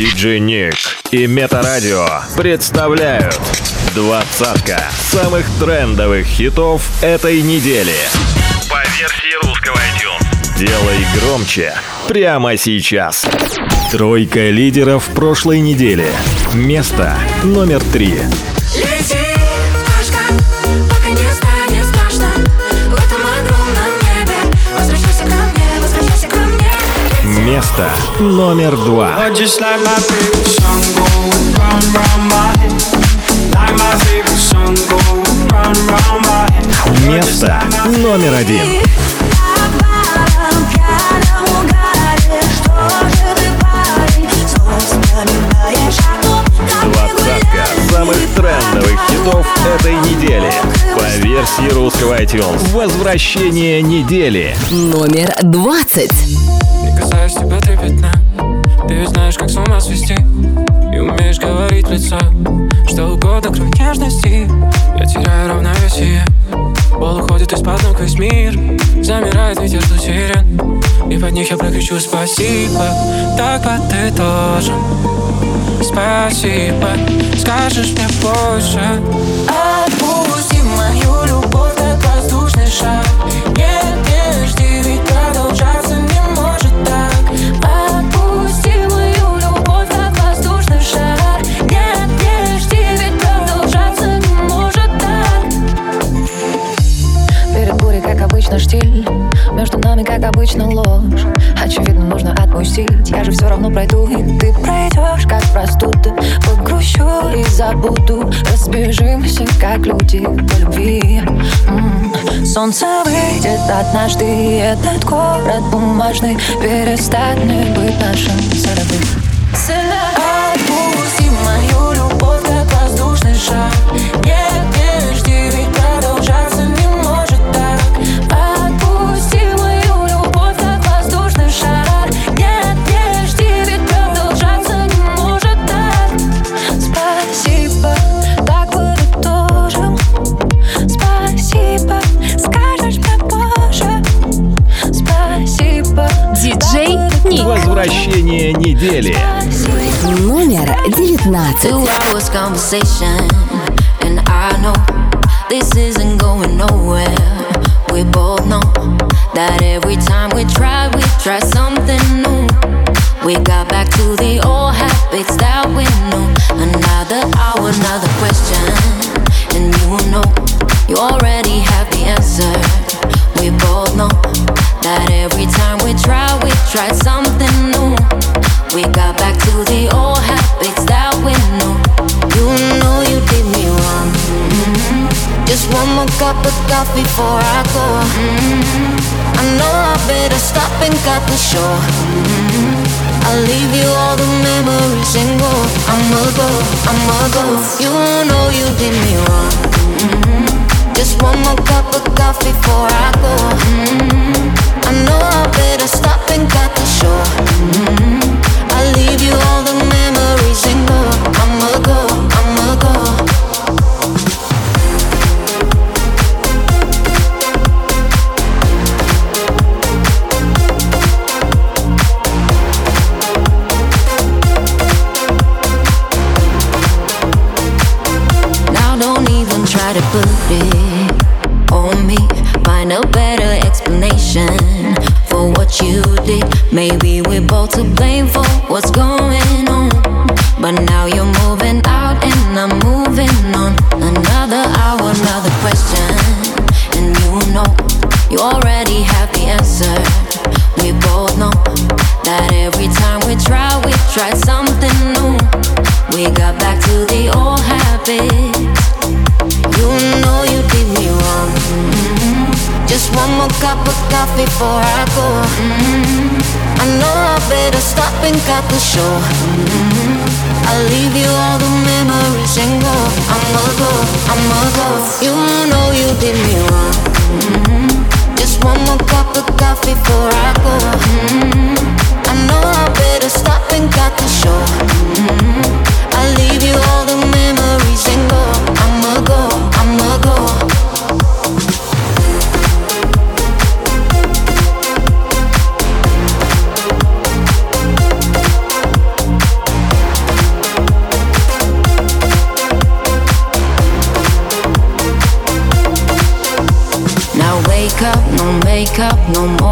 Диджей Ник и Метарадио представляют двадцатка самых трендовых хитов этой недели. По версии русского iTunes. Делай громче прямо сейчас. Тройка лидеров прошлой недели. Место номер три. Round my head. Место номер один. Двадцатка самых трендовых хитов этой недели. По версии русского iTunes. Возвращение недели. Номер 20. Ты ведь знаешь, как с ума свести. И умеешь говорить в лицо Что угодно, кроме нежности. Я теряю равновесие. Пол уходит из-под ног весь мир Замирает ветер сирен. И под них я прокричу спасибо Так вот ты тоже Спасибо. Скажешь мне позже Как обычно, ложь. Очевидно, нужно отпустить. Я же все равно пройду, и ты пройдешь Как простуда. Погрущу и забуду. Разбежимся, как люди по любви. М. Солнце выйдет однажды и Этот город бумажный Перестанет быть нашим садовым Отпусти Возвращение недели. Номер 19. Two hours conversation, and I know this isn't going nowhere. We both know that every time we try, we try something new. We got back to the old habits that we knew. Another hour, another question, and you know you already have the answer. We both know that every time we try, we try something new. We got back to the old habits that we knew. You know you did me wrong. Mhm. Just one more cup of coffee before I go. Mhm. I know I better stop and cut the show. Mhm. I'll leave you all the memories and go. I'ma go, I'ma go. You know you did me wrong. Mhm. Just one more cup of coffee before I go. I know I better stop and cut the show. Mhm. I'll leave you all show.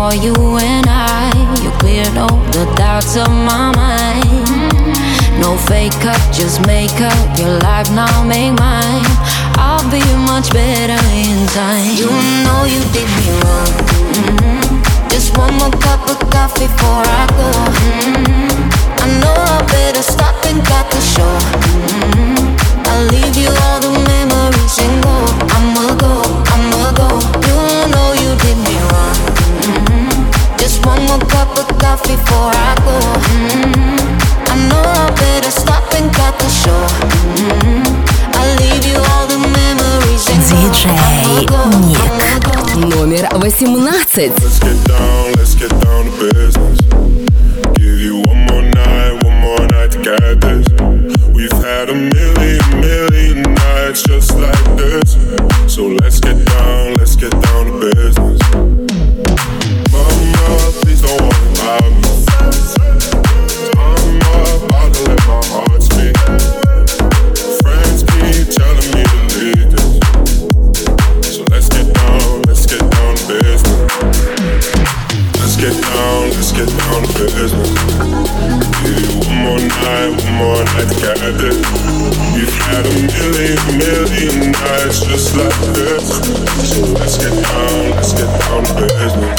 More you and I. You cleared all the doubts of my mind. No fake up, just make up your life now, make mine. I'll be much better in time. You know you did me wrong. Mm-hmm. Just one more cup of coffee before I go. Mm-hmm. I know I better stop and cut the show. Mm-hmm. I'll leave you all before I go. Mm-hmm. I know I better stop and cut the show. Mm-hmm. I'll leave you all the memories and go. Диджей I'ma go, Ник. I'ma go. Номер 18. Let's get down, let's get down to business. Give you one more night, one more night to get had a million nights just like this. So let's get down, let's get down to business.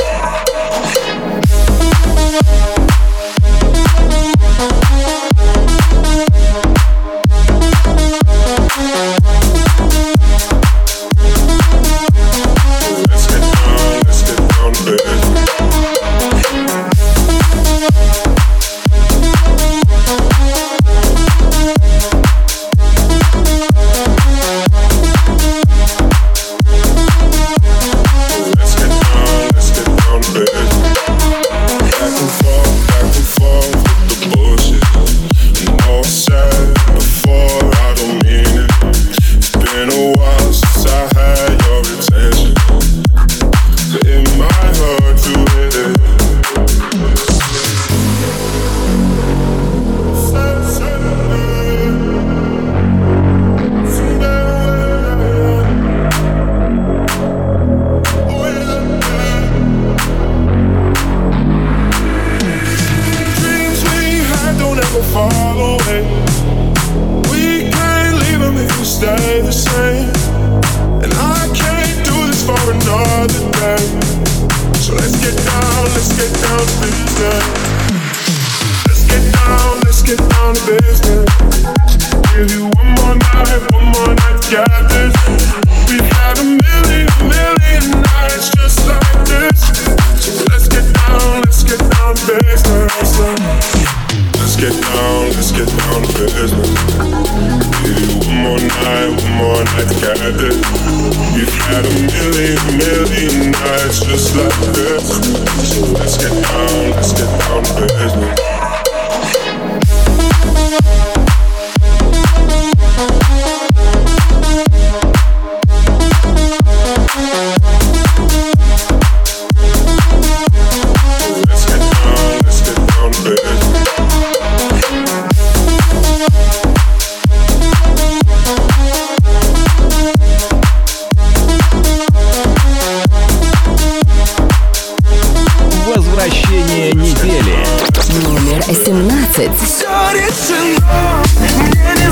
Возвращение недели. Номер 17. Все решено, мне не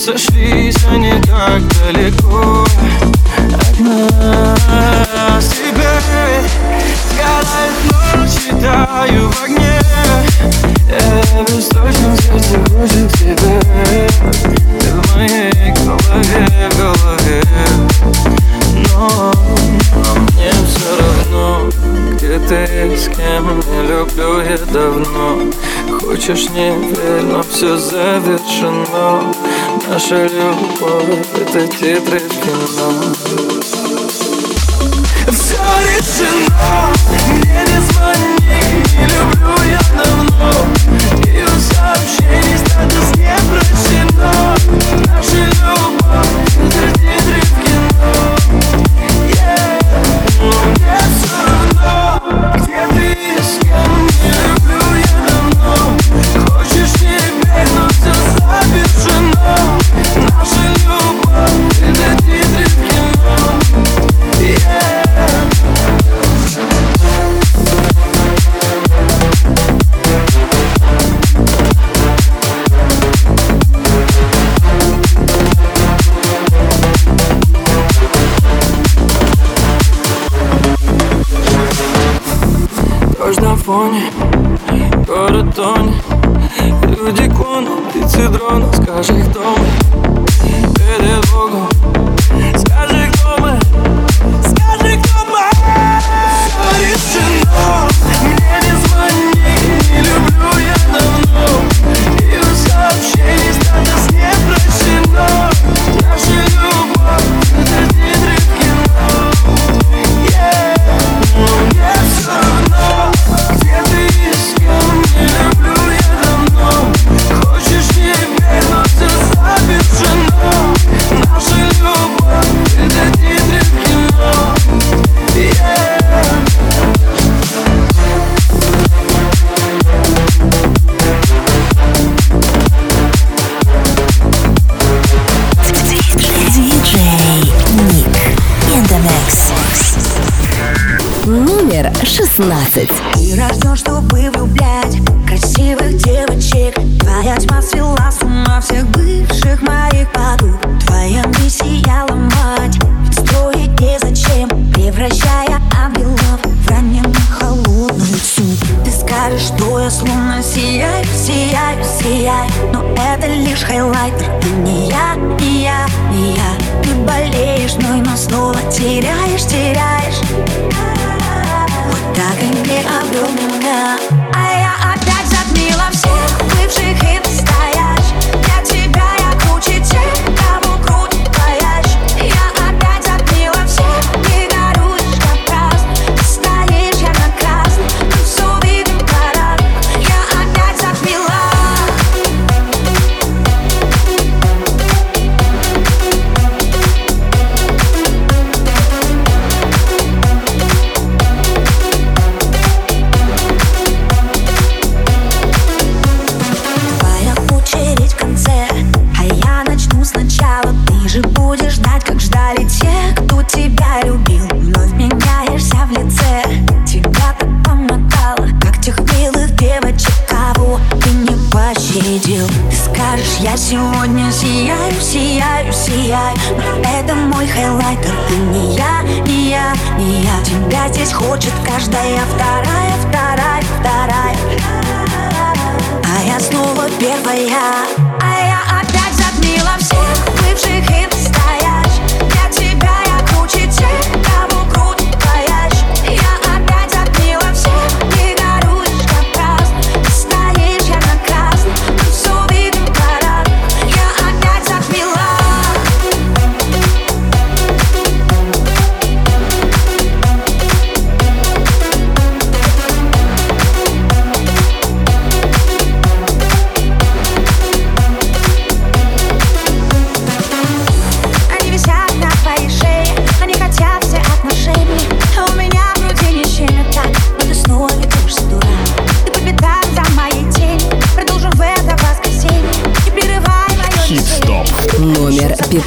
Сошлись они так далеко. От нас Теперь сгорает ночь, читаю в огне. Я без точных сердце кружит тебя Ты в моей голове, в голове. Но, но мне все равно Где ты, с кем, не люблю я давно. Хочешь, не верь, но все завершено. Наша любовь — это титры кино Все решено, мне не звони Не люблю я давно. И в сообщении статус не прощено. Наши California. 16. Ты рожден, чтобы влюблять красивых девочек. Твоя тьма свела с ума всех бывших моих подруг. Твоя миссия ломать, ведь строить незачем, превращая ангелов в раненую холодную суп. Ты скажешь, что я словно сияю, сияю, сияю, но это лишь хайлайтер. Ты не я, и я, и я. Ты болеешь но но снова теряешь, теряешь. I will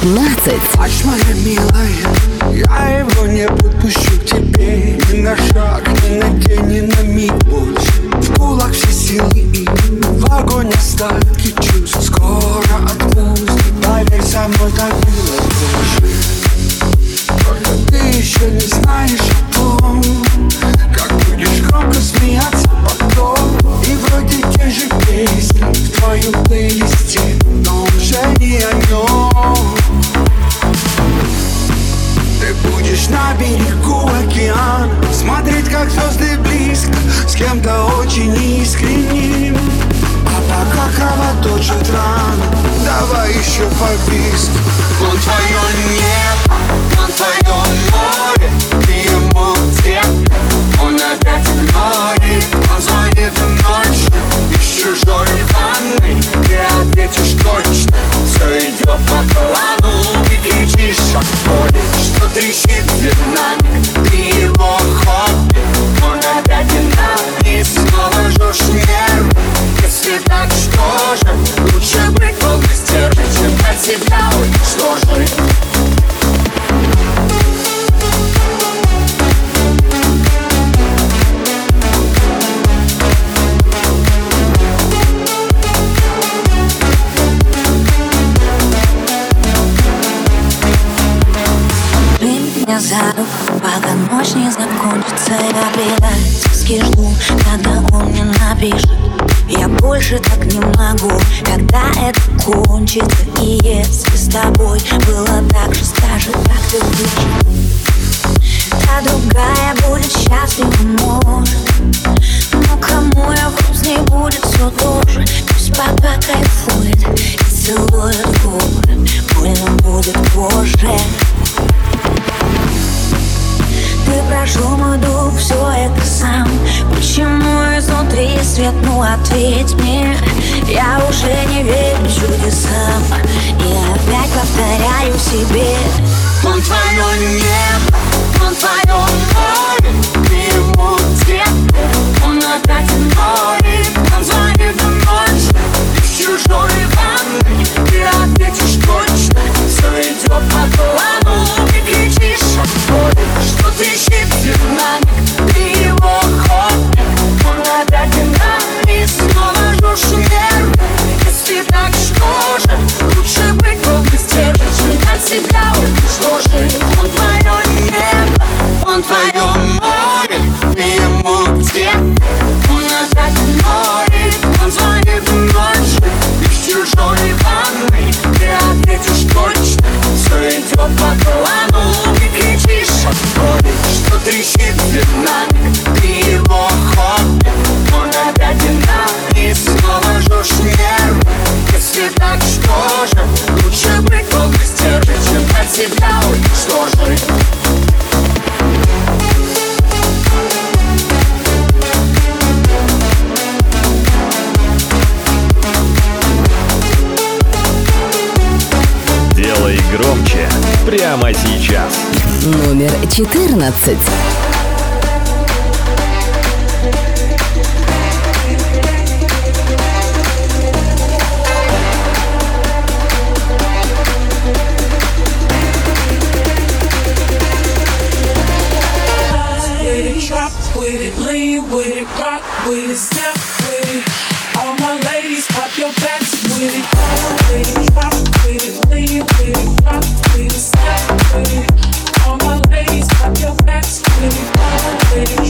15. Напишет Я больше так не могу, когда это кончится И если с тобой было так же, скажи, как ты выжил. Та другая будет счастлива, может. Но кому я грустней будет все тоже. Пусть пока кайфует и целует губы. Больно будет позже ты прошел мой дух, все это сам. Почему изнутри свет, ну ответь мне. Я уже не верю чудесам И опять повторяю себе. Он твое небо, он твое море Ты ему где? Он опять игнорит Он звонит ночью Из чужой ванной Ты ответишь точно Все идет по плану Ты кричишь Что трещит динамик Ты его хобби Он опять динамик Снова жжешь нервы Если так, что же? Лучше быть стервой Чем от себя уничтожить Он твое небо Он твое море. Ты ему где? Он опять игнорит Он звонит ночью чужой ванной Ты ответишь точно Все идет по плану. Ты кричишь от боли Что трещит динамик. Ты его хобби Он опять динамик. Снова жжешь нервы. Если так, что же? Лучше быть полной стервой Чем от себя. Уничтожить прямо сейчас. Номер 14. with it, lean with it, rock with it, step with it. All my ladies, pop your backs with it. With it, drop with it, lean with it, rock with it, step Baby, baby. away.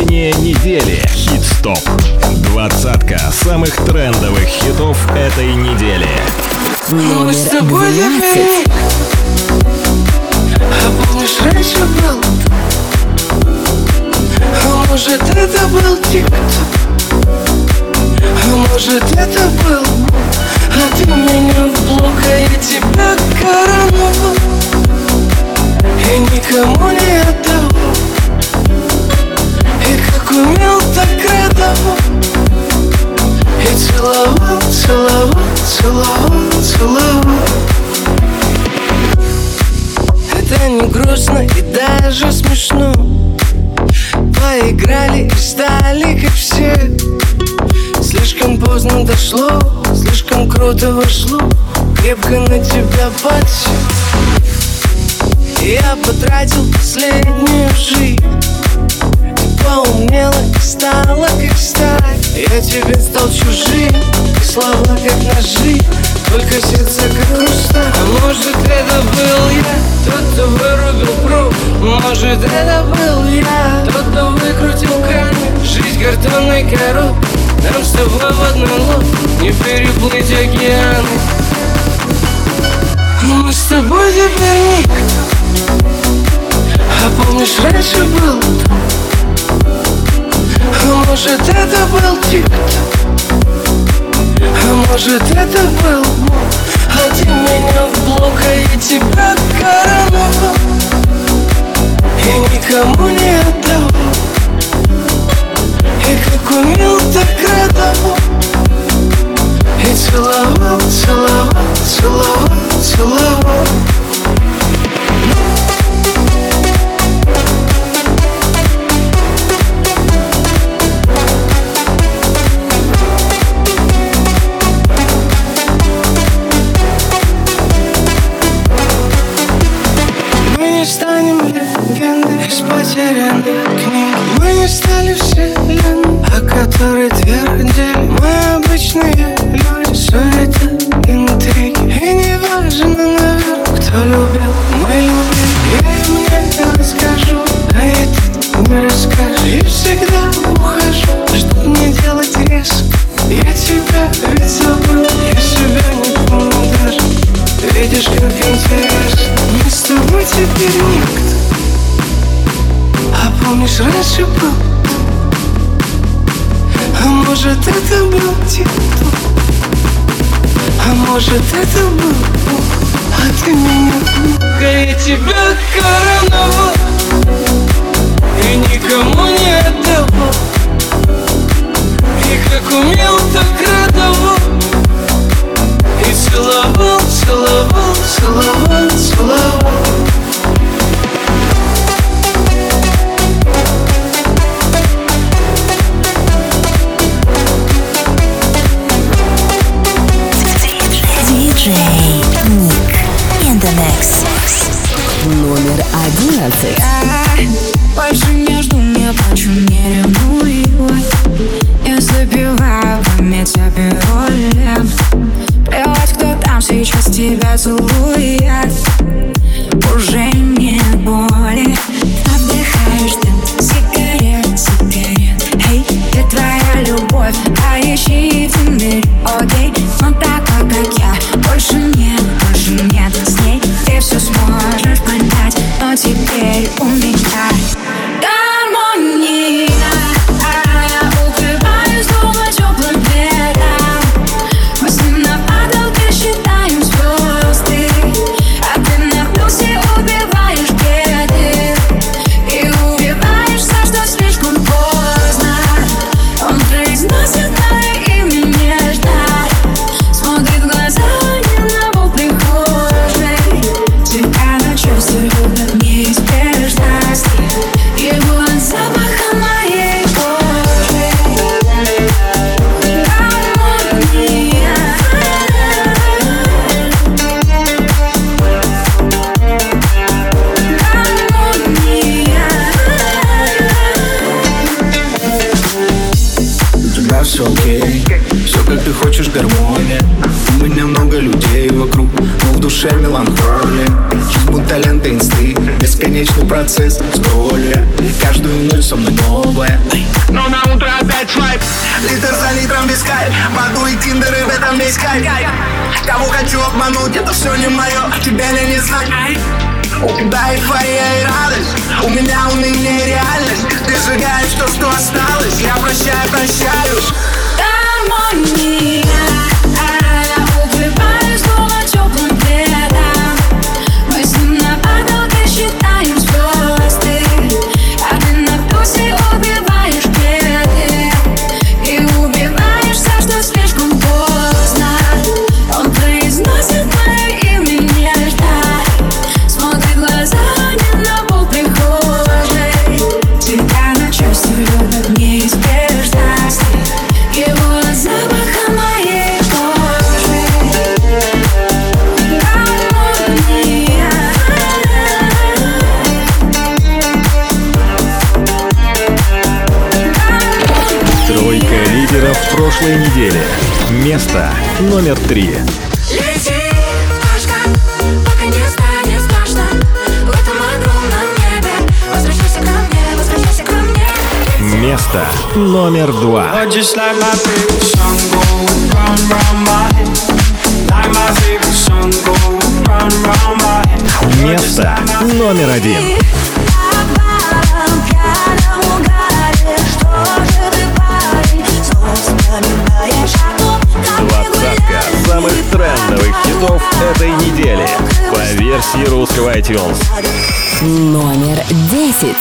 Возвращение недели. Хит-стоп. Двадцатка самых трендовых хитов этой недели. Мы с Номер тобой 12. теперь А помнишь, раньше был А может, это был тик-ток А может, это был А ты меня в блок, а я тебя короновал И никому не отдал Умел, так радовал И целовал, целовал, целовал, целовал. Это не грустно и даже смешно. Поиграли и стали как все. Слишком поздно дошло, слишком круто вошло. Крепко на тебя подсел. Я потратил последнюю жизнь поумнела стала как сталь. Я тебе стал чужим, слова как ножи. Только сердце как хрусталь А может это был я, тот, кто вырубил пруд? Может это был я, тот, кто выкрутил кран Жизнь картонной коробкой нам с тобой в одной лодке Не переплыть океаны. Мы с тобой теперь А помнишь, раньше был А может, это был тик-ток А может, это был мой А меня в блок, а я тебя короновал И никому не отдавал И как умел, так радовал И целовал, целовал, целовал, целовал soy, yes. номер три. Место номер два. Место номер один. самых трендовых хитов этой недели по версии русского iTunes. Номер десять.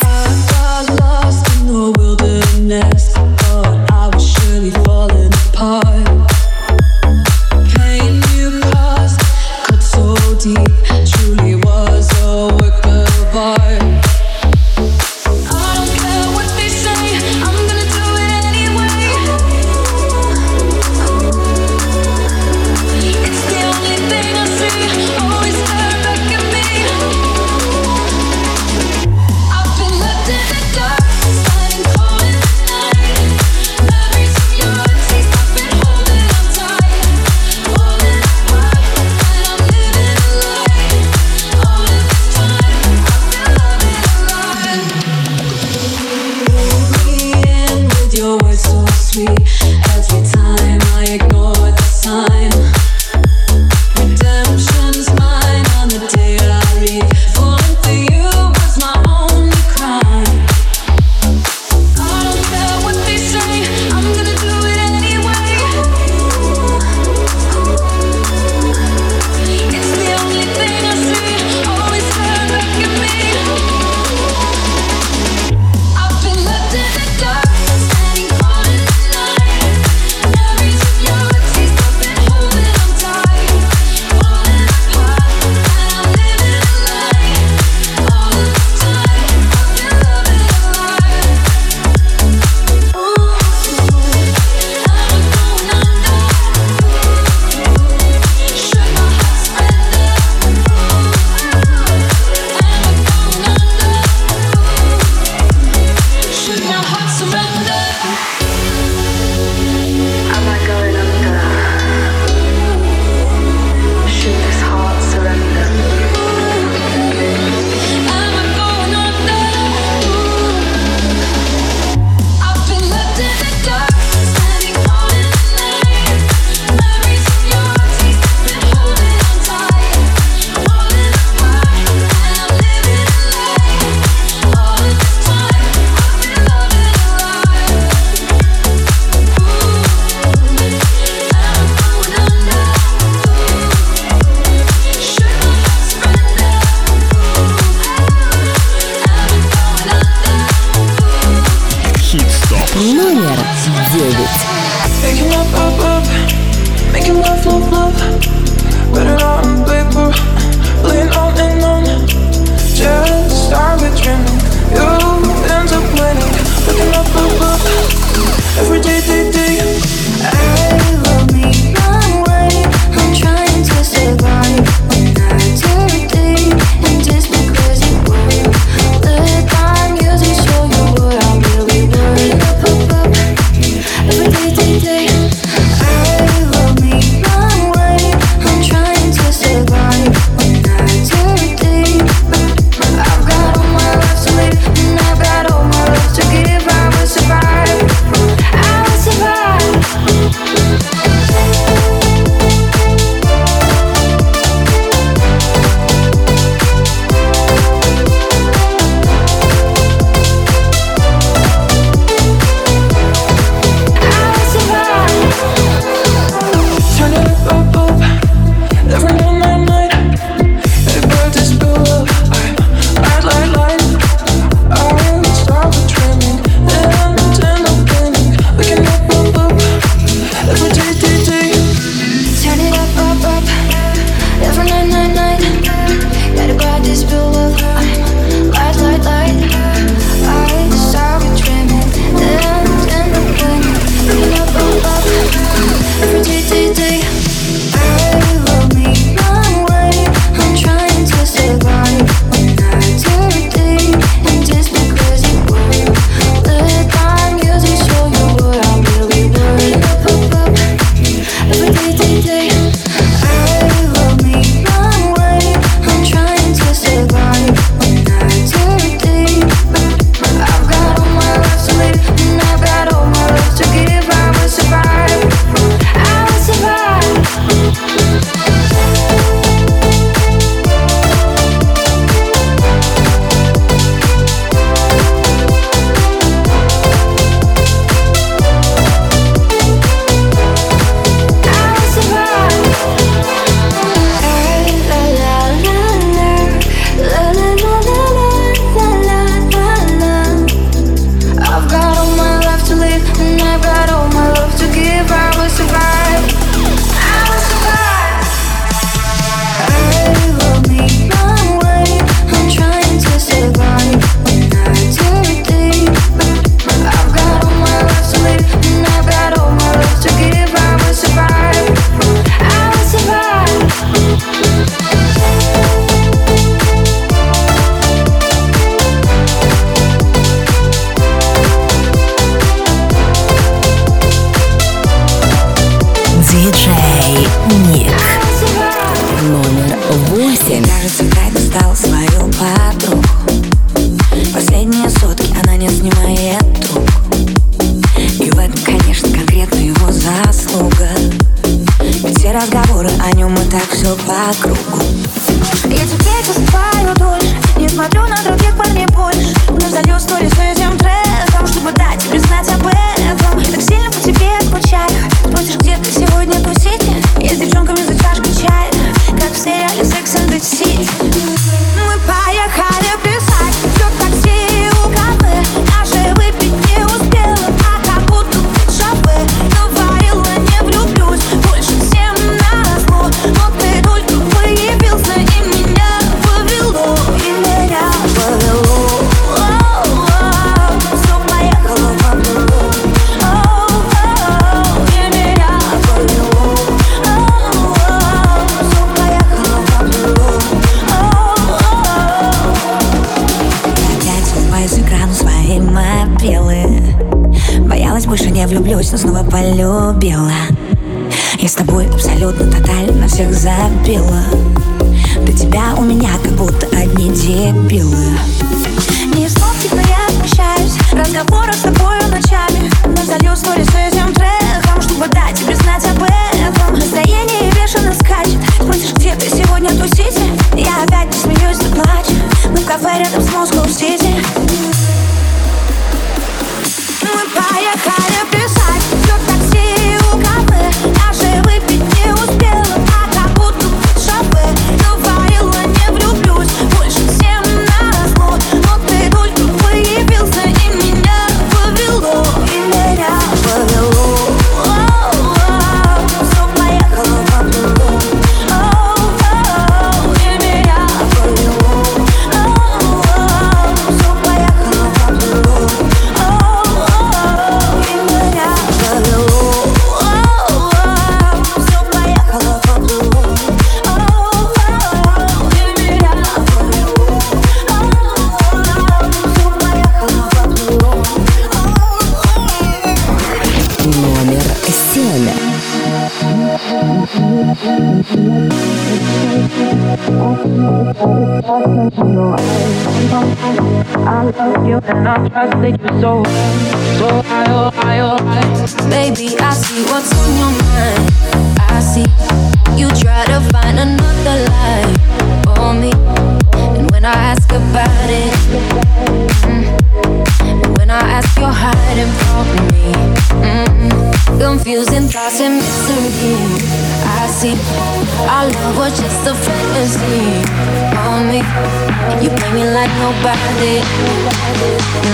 Nobody. Mm-hmm.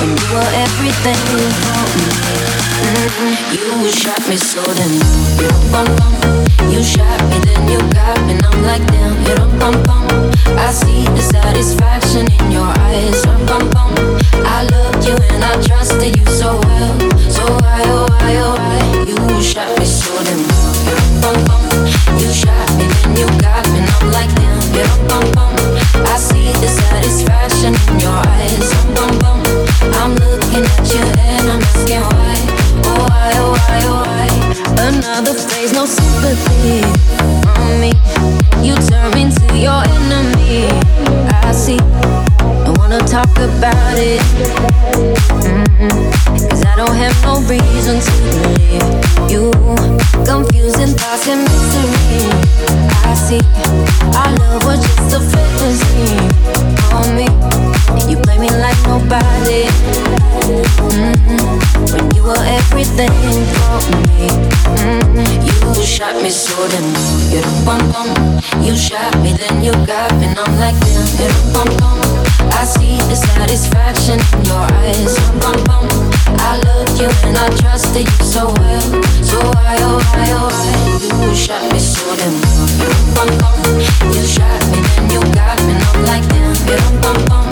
When you were everything for me. You shot me so then you bum bum. Shot me then you got me. I'm like damn, you don't bum bum. I see the satisfaction in your eyes. Bum bum bum. I loved you and I trusted you so well. So why oh why oh why you shot me so then. You shot me, then you got me, and I'm like damn, you don't bum bum I see the satisfaction in your eyes, I'm looking at you and I'm asking why, why, why, why. Another phase, no sympathy me. You turn into your enemy. I see. I wanna talk about it. Cause I don't have no reason to believe you confusing thoughts and mystery. I see our love was just a fantasy on me. You play me like nobody. Mm-hmm. When you were everything for me. Mm-hmm. You shot me so then you bum. You shot me then you got me. And I'm like damn you bum. I see the satisfaction in your eyes. I you and I trusted you so well. So why oh why oh why you shot me so damn you bum. You shot me then you got me. I'm like damn you bum bum. Bum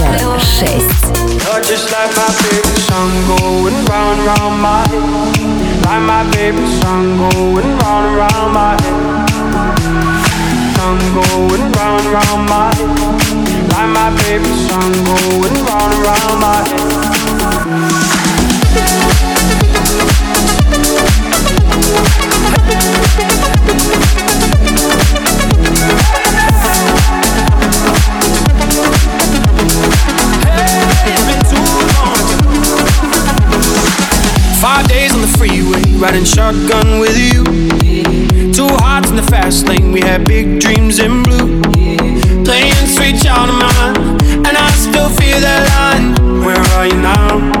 your eyes. DJ Nick in the mix. Номер шесть. You're just like my favorite song going round and round my head. Like my favorite song going round and round my head. Song going round and round my head. Like my favorite song going round and round my head. Riding shotgun with you. Two hearts in the fast lane, we had big dreams in blue. Playing sweet child of mine, and I still feel that line. Where are you now?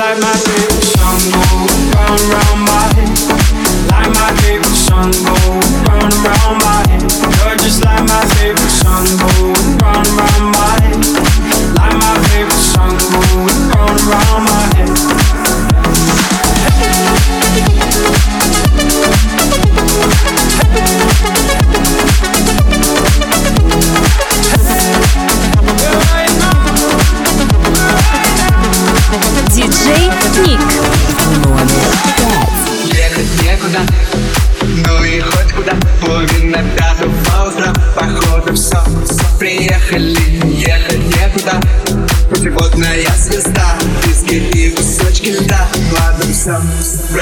like my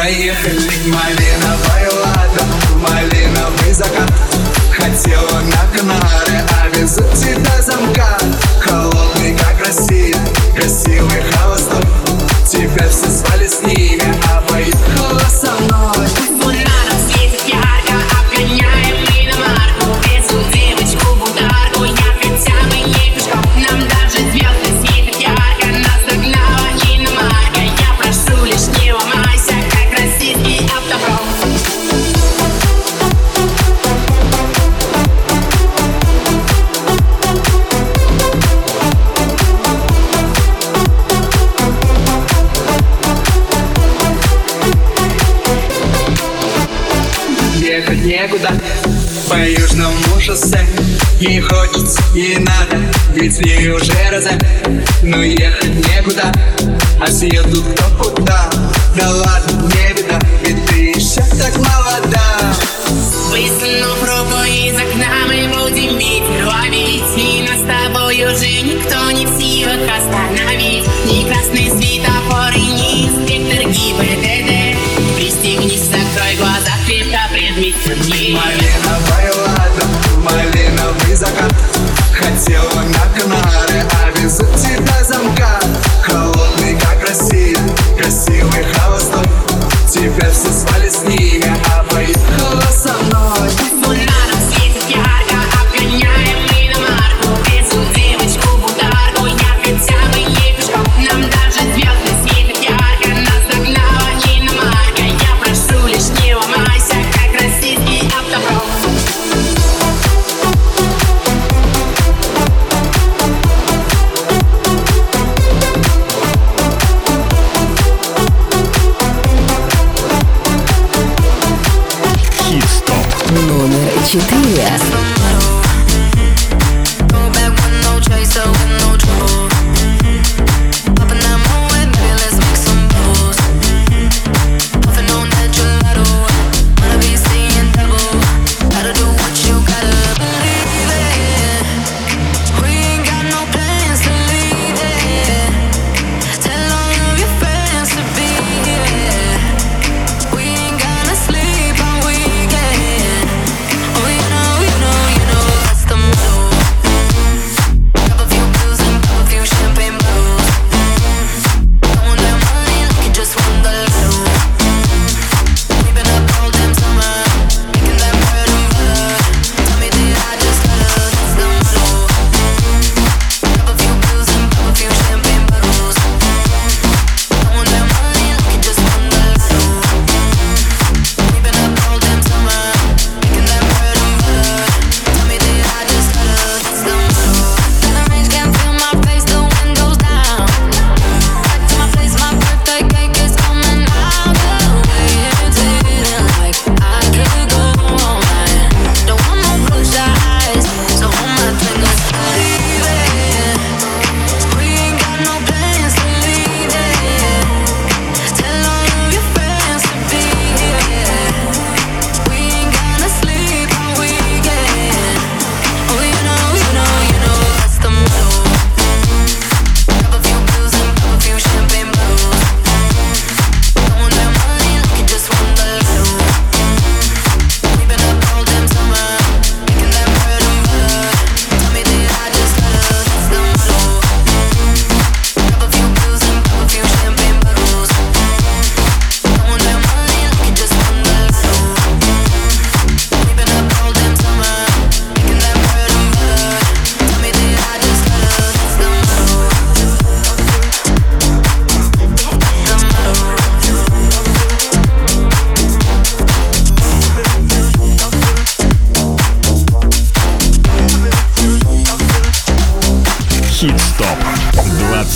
I hear По южному шоссе Ей хочется и надо Ведь ей уже раза. Но ехать некуда А съедут едут кто куда? Да ладно, не беда Ведь ты еще так молода. Высунув руку из окна Мы будем ветер ловить. И нас с тобой уже никто не в силах остановить. Ни красный светофор и ни инспектор ГИБДД цепи Малиновая малиновый закат. Хотела на Канары, а везут тебя замка. Холодный, как Россия, красивый холостой Тебя все свалит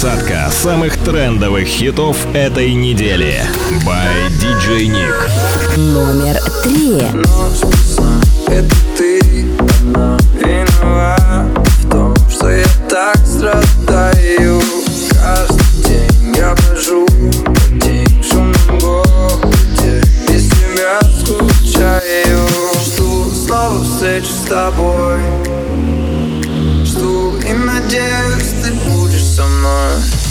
Двадцатка самых трендовых хитов этой недели. By DJ Nick. Номер три. Это ты одна в том, что я так страдаю. Каждый день я брожу с тобой. Жду и надеюсь. someone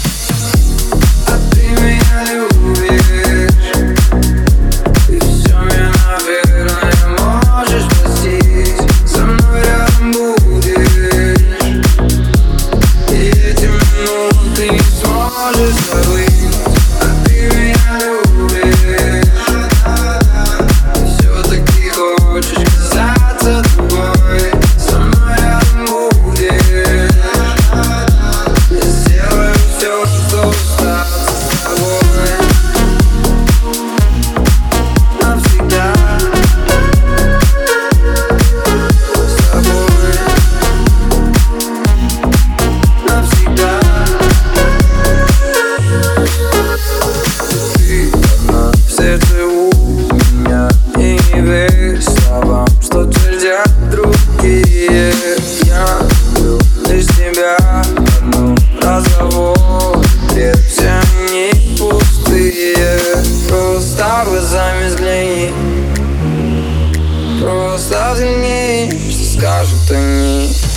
оставь мне, что скажут они.